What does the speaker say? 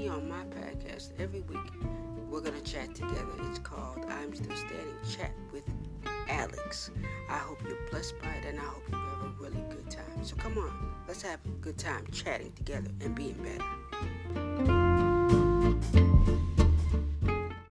me on my podcast every week. We're going to chat together. It's called I'm Still Standing Chat with Alex. I hope you're blessed by it and I hope you have a really good time. So come on, let's have a good time chatting together and being better.